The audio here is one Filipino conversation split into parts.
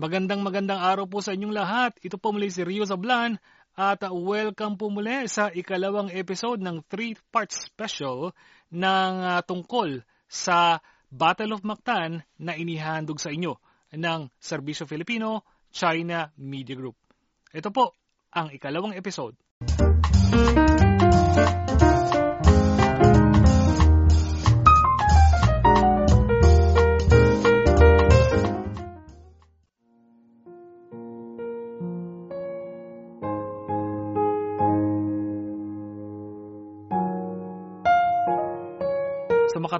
Magandang magandang araw po sa inyong lahat. Ito po muli si Rio Zablan at uh, welcome po muli sa ikalawang episode ng three-part special ng uh, tungkol sa Battle of Mactan na inihandog sa inyo ng Serbisyo Filipino China Media Group. Ito po ang ikalawang episode. Sa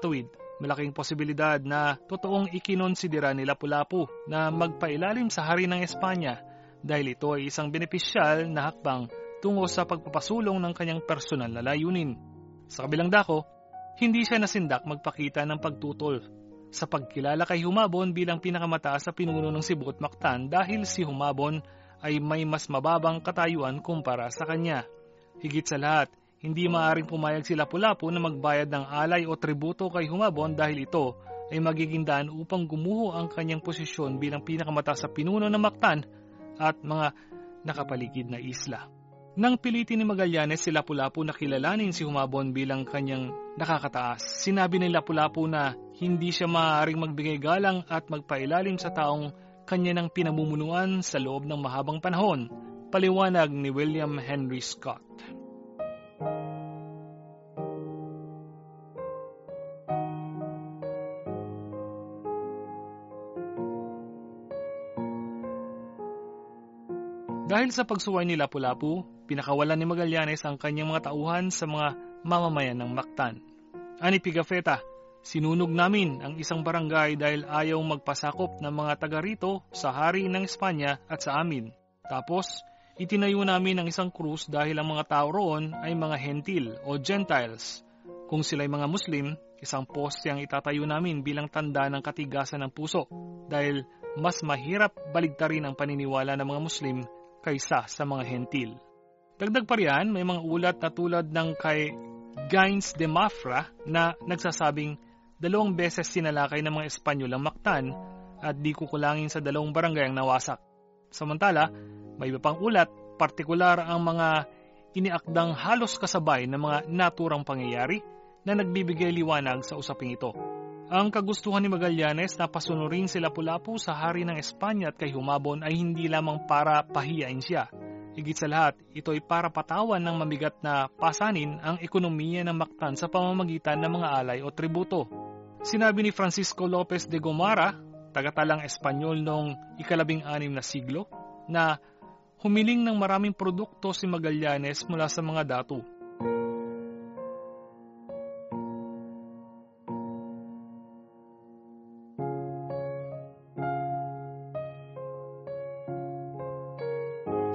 makatuwid, malaking posibilidad na totoong ikinonsidera ni Lapu-Lapu na magpailalim sa hari ng Espanya dahil ito ay isang benepisyal na hakbang tungo sa pagpapasulong ng kanyang personal na layunin. Sa kabilang dako, hindi siya nasindak magpakita ng pagtutol sa pagkilala kay Humabon bilang pinakamataas sa pinuno ng Cebu at Mactan dahil si Humabon ay may mas mababang katayuan kumpara sa kanya. Higit sa lahat, hindi maaaring pumayag si Lapu-Lapu na magbayad ng alay o tributo kay Humabon dahil ito ay magiging daan upang gumuho ang kanyang posisyon bilang pinakamataas sa pinuno ng Mactan at mga nakapaligid na isla. Nang pilitin ni Magallanes si Lapu-Lapu na kilalanin si Humabon bilang kanyang nakakataas, sinabi ni Lapu-Lapu na hindi siya maaaring magbigay galang at magpailalim sa taong kanya ng pinamumunuan sa loob ng mahabang panahon, paliwanag ni William Henry Scott. Dahil sa pagsuway ni Lapu-Lapu, pinakawalan ni Magallanes ang kanyang mga tauhan sa mga mamamayan ng Mactan. Ani Pigafetta, sinunog namin ang isang barangay dahil ayaw magpasakop ng mga taga rito sa hari ng Espanya at sa amin. Tapos, itinayo namin ang isang krus dahil ang mga tao roon ay mga hentil o Gentiles. Kung sila'y mga Muslim, isang poste ang itatayo namin bilang tanda ng katigasan ng puso dahil mas mahirap baligtarin ang paniniwala ng mga Muslim kaysa sa mga hentil. Dagdag pa riyan, may mga ulat na tulad ng kay Gaines de Mafra na nagsasabing dalawang beses sinalakay ng mga Espanyol ang Mactan at di kukulangin sa dalawang barangay ang nawasak. Samantala, may iba pang ulat, partikular ang mga iniakdang halos kasabay ng mga naturang pangyayari na nagbibigay liwanag sa usaping ito. Ang kagustuhan ni Magallanes na pasunurin si Lapu-Lapu sa hari ng Espanya at kay Humabon ay hindi lamang para pahiyain siya. Higit sa lahat, ito ay para patawan ng mamigat na pasanin ang ekonomiya ng Mactan sa pamamagitan ng mga alay o tributo. Sinabi ni Francisco Lopez de Gomara, tagatalang Espanyol noong ikalabing anim na siglo, na humiling ng maraming produkto si Magallanes mula sa mga datu.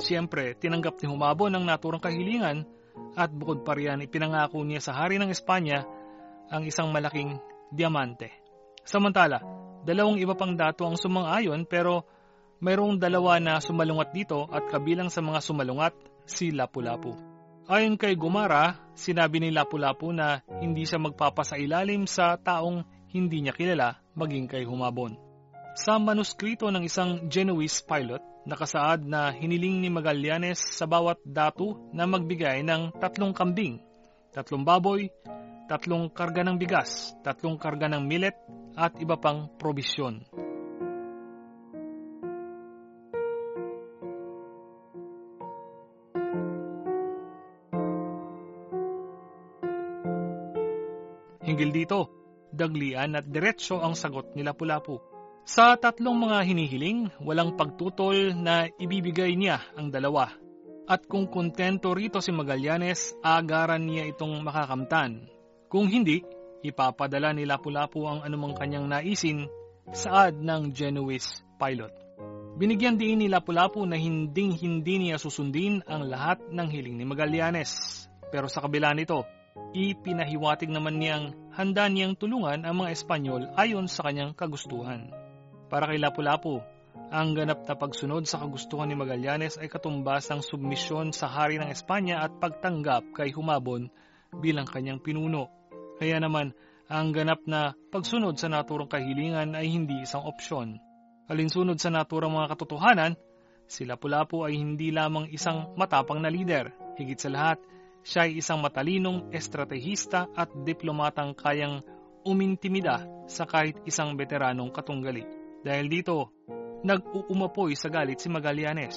Siyempre, tinanggap ni Humabon ang naturang kahilingan at bukod pa riyan ipinangako niya sa hari ng Espanya ang isang malaking diamante. Samantala, dalawang iba pang dato ang sumang-ayon pero mayroong dalawa na sumalungat dito at kabilang sa mga sumalungat si Lapu-Lapu. Ayon kay Gumara, sinabi ni Lapu-Lapu na hindi siya magpapasailalim sa taong hindi niya kilala maging kay Humabon. Sa manuskrito ng isang Genoese pilot, nakasaad na hiniling ni Magallanes sa bawat datu na magbigay ng tatlong kambing, tatlong baboy, tatlong karga ng bigas, tatlong karga ng millet at iba pang probisyon. Hinggil dito, daglian at diretsyo ang sagot ni Lapu-Lapu. Sa tatlong mga hinihiling, walang pagtutol na ibibigay niya ang dalawa. At kung kontento rito si Magallanes, agaran niya itong makakamtan. Kung hindi, ipapadala ni Lapu-Lapu ang anumang kanyang naisin saad ng Genoese pilot. Binigyan din ni Lapu-Lapu na hinding-hindi niya susundin ang lahat ng hiling ni Magallanes. Pero sa kabila nito, ipinahiwatig naman niyang handa niyang tulungan ang mga Espanyol ayon sa kanyang kagustuhan. Para kay Lapu-Lapu, ang ganap na pagsunod sa kagustuhan ni Magallanes ay katumbas ng submisyon sa hari ng Espanya at pagtanggap kay Humabon bilang kanyang pinuno. Kaya naman, ang ganap na pagsunod sa naturang kahilingan ay hindi isang opsyon. Alinsunod sa naturang mga katotohanan, si Lapu-Lapu ay hindi lamang isang matapang na lider. Higit sa lahat, siya ay isang matalinong estratehista at diplomatang kayang umintimida sa kahit isang veteranong katunggali. Dahil dito, nag-uumapoy sa galit si Magallanes.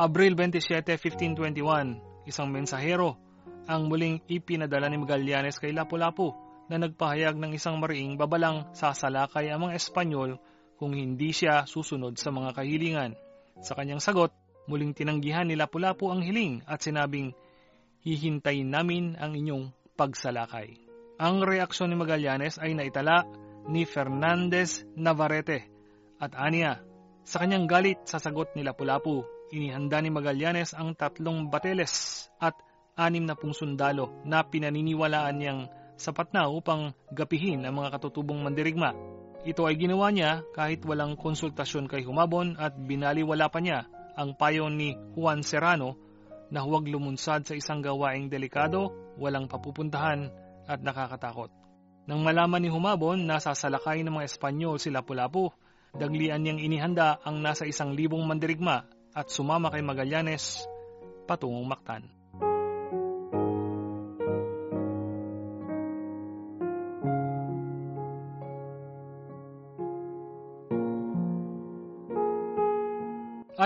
Abril 27, 1521, isang mensahero ang muling ipinadala ni Magallanes kay Lapu-Lapu na nagpahayag ng isang mariing babalang sasalakay ang mga Espanyol kung hindi siya susunod sa mga kahilingan. Sa kanyang sagot, muling tinanggihan ni Lapu-Lapu ang hiling at sinabing, hihintayin namin ang inyong pagsalakay. Ang reaksyon ni Magallanes ay naitala ni Fernandez Navarrete at aniya. Sa kanyang galit sa sagot ni Lapu-Lapu, inihanda ni Magallanes ang tatlong bateles at anim na pung sundalo na pinaniniwalaan niyang sapat na upang gapihin ang mga katutubong mandirigma. Ito ay ginawa niya kahit walang konsultasyon kay Humabon at binaliwala pa niya ang payo ni Juan Serrano na huwag lumunsad sa isang gawaing delikado, walang papupuntahan at nakakatakot. Nang malaman ni Humabon na sasalakay ng mga Espanyol si Lapu-Lapu, daglian niyang inihanda ang nasa isang libong mandirigma at sumama kay Magallanes patungong Mactan.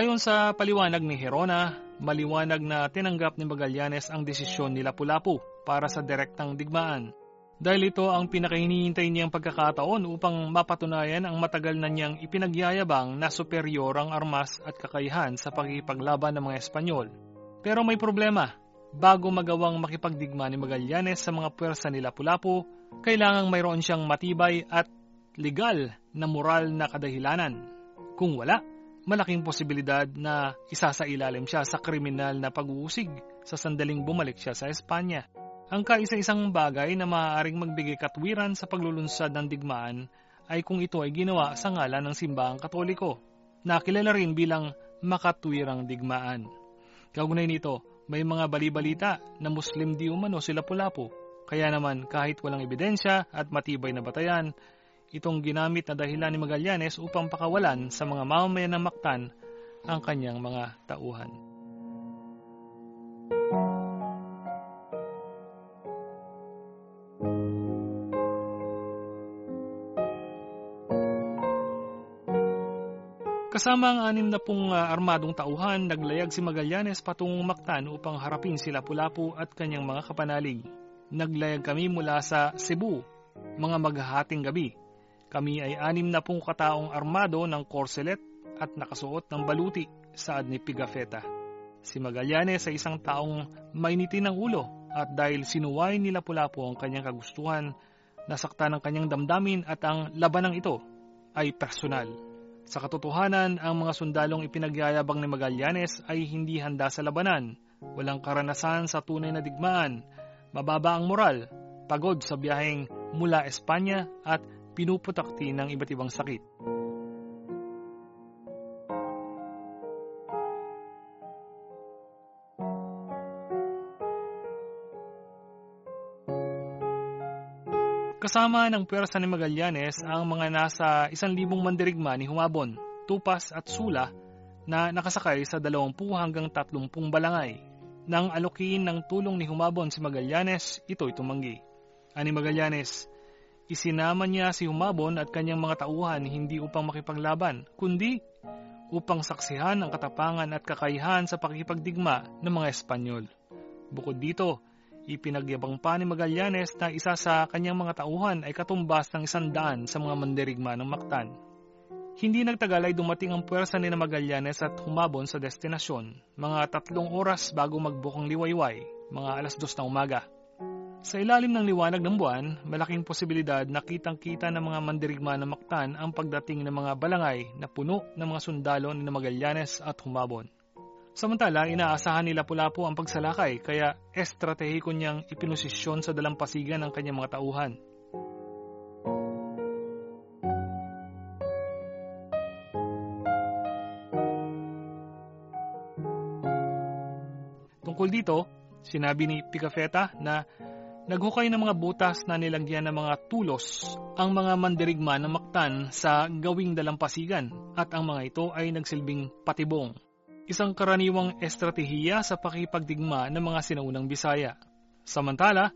Ayon sa paliwanag ni Herona, maliwanag na tinanggap ni Magallanes ang desisyon ni Lapu-Lapu para sa direktang digmaan. Dahil ito ang pinakahinihintay niyang pagkakataon upang mapatunayan ang matagal na niyang ipinagyayabang na superior ang armas at kakayahan sa pagkipaglaban ng mga Espanyol. Pero may problema. Bago magawang makipagdigma ni Magallanes sa mga pwersa ni Lapu-Lapu, kailangang mayroon siyang matibay at legal na moral na kadahilanan. Kung wala, malaking posibilidad na isasailalim siya sa kriminal na pag-uusig sa sandaling bumalik siya sa Espanya. Ang kaisa-isang bagay na maaaring magbigay katwiran sa paglulunsad ng digmaan ay kung ito ay ginawa sa ngalan ng simbahang katoliko, na kilala rin bilang makatwirang digmaan. Kaugnay nito, may mga balibalita na Muslim di umano sila pulapo, kaya naman kahit walang ebidensya at matibay na batayan, itong ginamit na dahilan ni Magallanes upang pakawalan sa mga mamamayan ng Mactan ang kanyang mga tauhan. Kasama ang anim na pong uh, armadong tauhan, naglayag si Magallanes patungong Mactan upang harapin si Lapu-Lapu at kanyang mga kapanalig. Naglayag kami mula sa Cebu, mga maghahating gabi, kami ay anim na pong kataong armado ng korselet at nakasuot ng baluti saad ni Pigafetta. Si Magallanes ay isang taong mainiti ng ulo at dahil sinuway nila pula po ang kanyang kagustuhan, nasakta ng kanyang damdamin at ang labanang ito ay personal. Sa katotohanan, ang mga sundalong ipinagyayabang ni Magallanes ay hindi handa sa labanan, walang karanasan sa tunay na digmaan, mababa ang moral, pagod sa biyaheng mula Espanya at pinuputakti ng iba't ibang sakit. Kasama ng pwersa ni Magallanes ang mga nasa isang libong mandirigma ni Humabon, Tupas at Sula na nakasakay sa 20 hanggang 30 balangay. Nang alukin ng tulong ni Humabon si Magallanes, ito'y tumanggi. Ani Magallanes, Isinama niya si Humabon at kanyang mga tauhan hindi upang makipaglaban, kundi upang saksihan ang katapangan at kakayahan sa pakikipagdigma ng mga Espanyol. Bukod dito, ipinagyabang pa ni Magallanes na isa sa kanyang mga tauhan ay katumbas ng isang daan sa mga mandirigma ng Mactan. Hindi nagtagal ay dumating ang puwersa ni Magallanes at humabon sa destinasyon, mga tatlong oras bago magbukang liwayway, mga alas dos na umaga. Sa ilalim ng liwanag ng buwan, malaking posibilidad na kitang-kita ng mga mandirigma ng Mactan ang pagdating ng mga balangay na puno ng mga sundalo ni Magallanes at Humabon. Samantala, inaasahan nila Pulapo ang pagsalakay kaya estratehiko niyang ipinosisyon sa dalampasigan ng kanyang mga tauhan. Tungkol dito, sinabi ni Picafetta na naghukay ng mga butas na nilagyan ng mga tulos ang mga mandirigma ng Mactan sa gawing dalampasigan at ang mga ito ay nagsilbing patibong. Isang karaniwang estratehiya sa pakipagdigma ng mga sinaunang Bisaya. Samantala,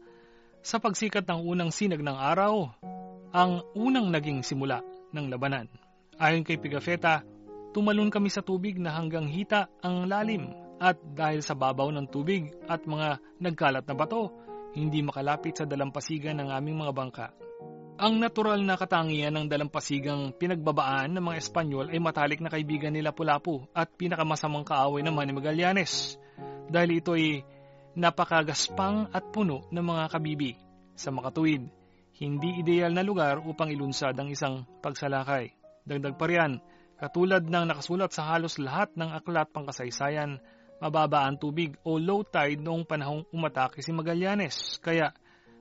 sa pagsikat ng unang sinag ng araw, ang unang naging simula ng labanan. Ayon kay Pigafetta, tumalon kami sa tubig na hanggang hita ang lalim at dahil sa babaw ng tubig at mga nagkalat na bato, hindi makalapit sa dalampasigan ng aming mga bangka. Ang natural na katangian ng dalampasigang pinagbabaan ng mga Espanyol ay matalik na kaibigan nila Pulapu at pinakamasamang kaaway naman ni Magallanes dahil ito ay napakagaspang at puno ng mga kabibi. Sa makatuwid, hindi ideal na lugar upang ilunsad ang isang pagsalakay. Dagdag pa riyan, katulad ng nakasulat sa halos lahat ng aklat pangkasaysayan, mababa ang tubig o low tide noong panahong umatake si Magallanes. Kaya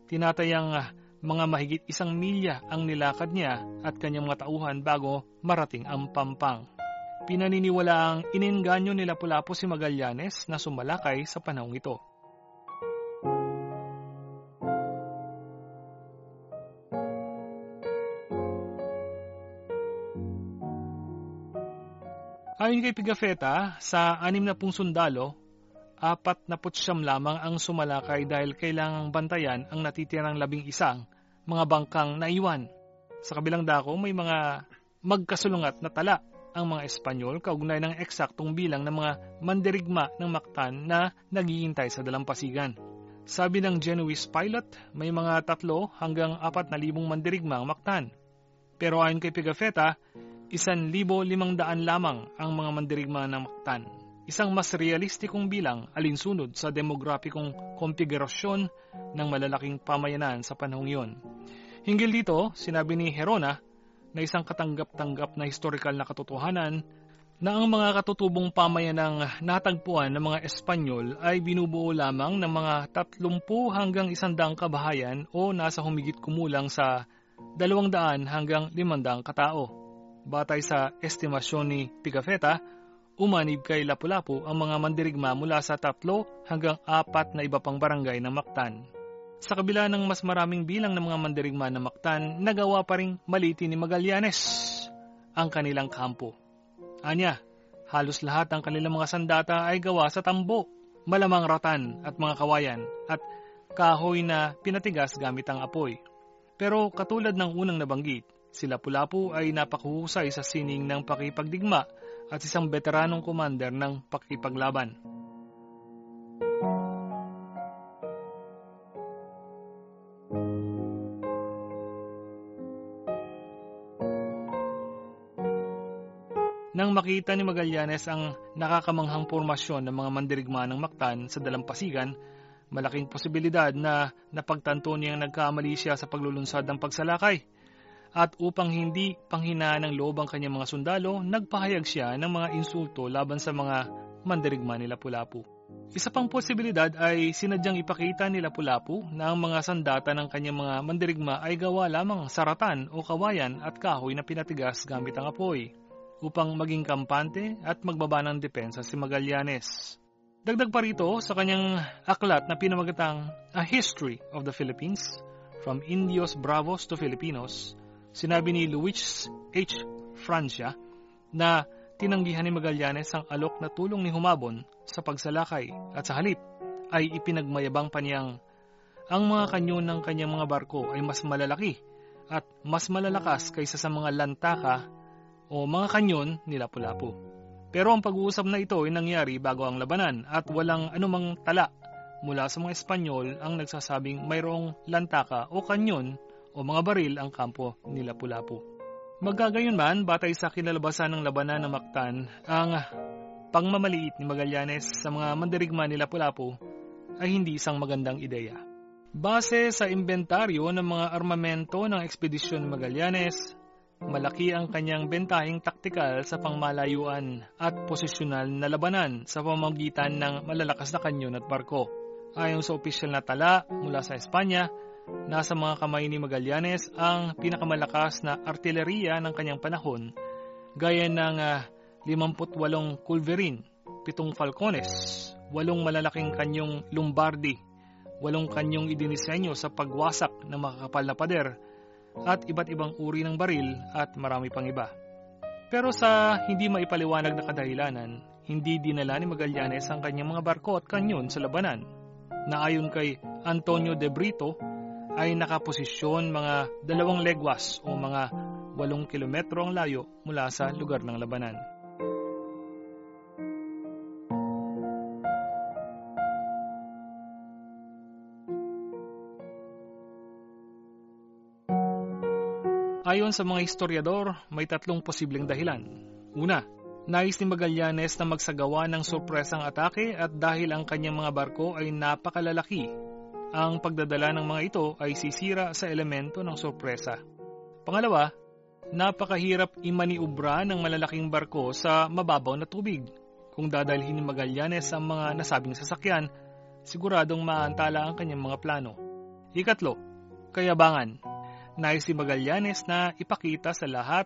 tinatayang mga mahigit isang milya ang nilakad niya at kanyang mga tauhan bago marating ang Pampang. Pinaniniwala ang ininganyo nila Pulapo si Magallanes na sumalakay sa panahong ito. Ayon kay Pigafetta, sa anim na pung sundalo, apat na putsyam lamang ang sumalakay dahil kailangang bantayan ang natitirang labing isang mga bangkang naiwan. Sa kabilang dako may mga magkasulungat na tala ang mga Espanyol kaugnay ng eksaktong bilang ng mga mandirigma ng Mactan na naghihintay sa dalampasigan. Sabi ng Genoese pilot, may mga tatlo hanggang apat na libong mandirigma ang Mactan. Pero ayon kay Pigafetta, isan libo limang daan lamang ang mga mandirigma ng Mactan isang mas realistikong bilang alinsunod sa demografikong konfigurasyon ng malalaking pamayanan sa panahong iyon. Hinggil dito, sinabi ni Herona na isang katanggap-tanggap na historikal na katotohanan na ang mga katutubong pamayanang natagpuan ng mga Espanyol ay binubuo lamang ng mga 30 hanggang 100 kabahayan o nasa humigit kumulang sa 200 hanggang 500 katao. Batay sa estimasyon ni Pigafetta, umanib kay Lapu-Lapu ang mga mandirigma mula sa tatlo hanggang apat na iba pang barangay ng Mactan. Sa kabila ng mas maraming bilang ng mga mandirigma ng Mactan, nagawa pa rin maliti ni Magallanes ang kanilang kampo. Anya, halos lahat ng kanilang mga sandata ay gawa sa tambo, malamang ratan at mga kawayan at kahoy na pinatigas gamit ang apoy. Pero katulad ng unang nabanggit, sila Pulapu ay napakuhusay sa sining ng pakipagdigma at isang veteranong commander ng pakipaglaban. Nang makita ni Magallanes ang nakakamanghang formasyon ng mga mandirigma ng Mactan sa dalampasigan, malaking posibilidad na napagtanto niyang nagkamali siya sa paglulunsad ng pagsalakay at upang hindi panghinaan ng loob ang kanyang mga sundalo, nagpahayag siya ng mga insulto laban sa mga mandirigma ni Lapu-Lapu. Isa pang posibilidad ay sinadyang ipakita ni Lapu-Lapu na ang mga sandata ng kanyang mga mandirigma ay gawa lamang saratan o kawayan at kahoy na pinatigas gamit ang apoy upang maging kampante at magbaba ng depensa si Magallanes. Dagdag pa rito sa kanyang aklat na pinamagatang A History of the Philippines, From Indios Bravos to Filipinos, Sinabi ni Luis H. Francia na tinanggihan ni Magallanes ang alok na tulong ni Humabon sa pagsalakay at sa halip ay ipinagmayabang pa niyang ang mga kanyon ng kanyang mga barko ay mas malalaki at mas malalakas kaysa sa mga lantaka o mga kanyon ni Lapu-Lapu. Pero ang pag-uusap na ito ay nangyari bago ang labanan at walang anumang tala mula sa mga Espanyol ang nagsasabing mayroong lantaka o kanyon o mga baril ang kampo ni Lapu-Lapu. Magkagayon man, batay sa kinalabasan ng labanan ng Mactan, ang pangmamaliit ni Magallanes sa mga mandirigma ni Lapu-Lapu ay hindi isang magandang ideya. Base sa inventaryo ng mga armamento ng ekspedisyon ni Magallanes, malaki ang kanyang bentahing taktikal sa pangmalayuan at posisyonal na labanan sa pamamagitan ng malalakas na kanyon at barko. Ayon sa opisyal na tala mula sa Espanya, Nasa mga kamay ni Magallanes ang pinakamalakas na artileriya ng kanyang panahon, gaya ng uh, ah, 58 Culverin, pitong Falcones, walong malalaking kanyong Lombardi, walong kanyong idinisenyo sa pagwasak ng makakapal na pader, at iba't ibang uri ng baril at marami pang iba. Pero sa hindi maipaliwanag na kadahilanan, hindi dinala ni Magallanes ang kanyang mga barko at kanyon sa labanan, na ayon kay Antonio de Brito ay nakaposisyon mga dalawang legwas o mga walong kilometro ang layo mula sa lugar ng labanan. Ayon sa mga historiador, may tatlong posibleng dahilan. Una, nais ni Magallanes na magsagawa ng sorpresang atake at dahil ang kanyang mga barko ay napakalalaki, ang pagdadala ng mga ito ay sisira sa elemento ng sorpresa. Pangalawa, napakahirap imaniubra ng malalaking barko sa mababaw na tubig. Kung dadalhin ni Magallanes ang mga nasabing sasakyan, siguradong maantala ang kanyang mga plano. Ikatlo, kayabangan Nais ni Magallanes na ipakita sa lahat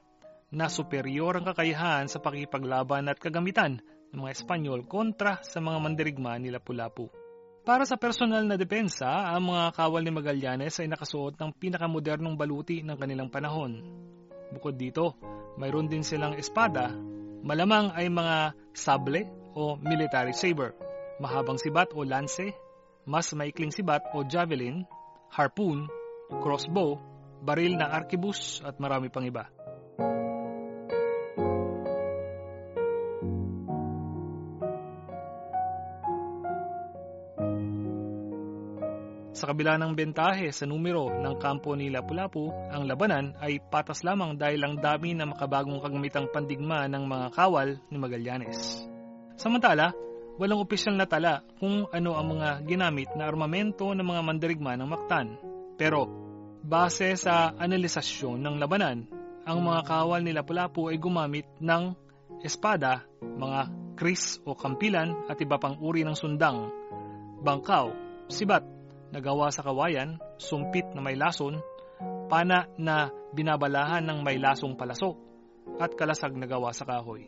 na superior ang kakayahan sa pakipaglaban at kagamitan ng mga Espanyol kontra sa mga mandirigma ni Lapu-Lapu. Para sa personal na depensa, ang mga kawal ni Magallanes ay nakasuot ng pinakamodernong baluti ng kanilang panahon. Bukod dito, mayroon din silang espada, malamang ay mga sable o military saber, mahabang sibat o lance, mas maikling sibat o javelin, harpoon, crossbow, baril na arkibus at marami pang iba. Sa kabila ng bentahe sa numero ng kampo ni Lapu-Lapu, ang labanan ay patas lamang dahil ang dami na makabagong kagamitang pandigma ng mga kawal ni Magallanes. Samantala, walang opisyal na tala kung ano ang mga ginamit na armamento ng mga mandirigma ng Mactan. Pero Base sa analisasyon ng labanan, ang mga kawal ni Lapu-Lapu ay gumamit ng espada, mga kris o kampilan at iba pang uri ng sundang, bangkaw, sibat na gawa sa kawayan, sumpit na may lason, pana na binabalahan ng may lasong palaso, at kalasag na gawa sa kahoy.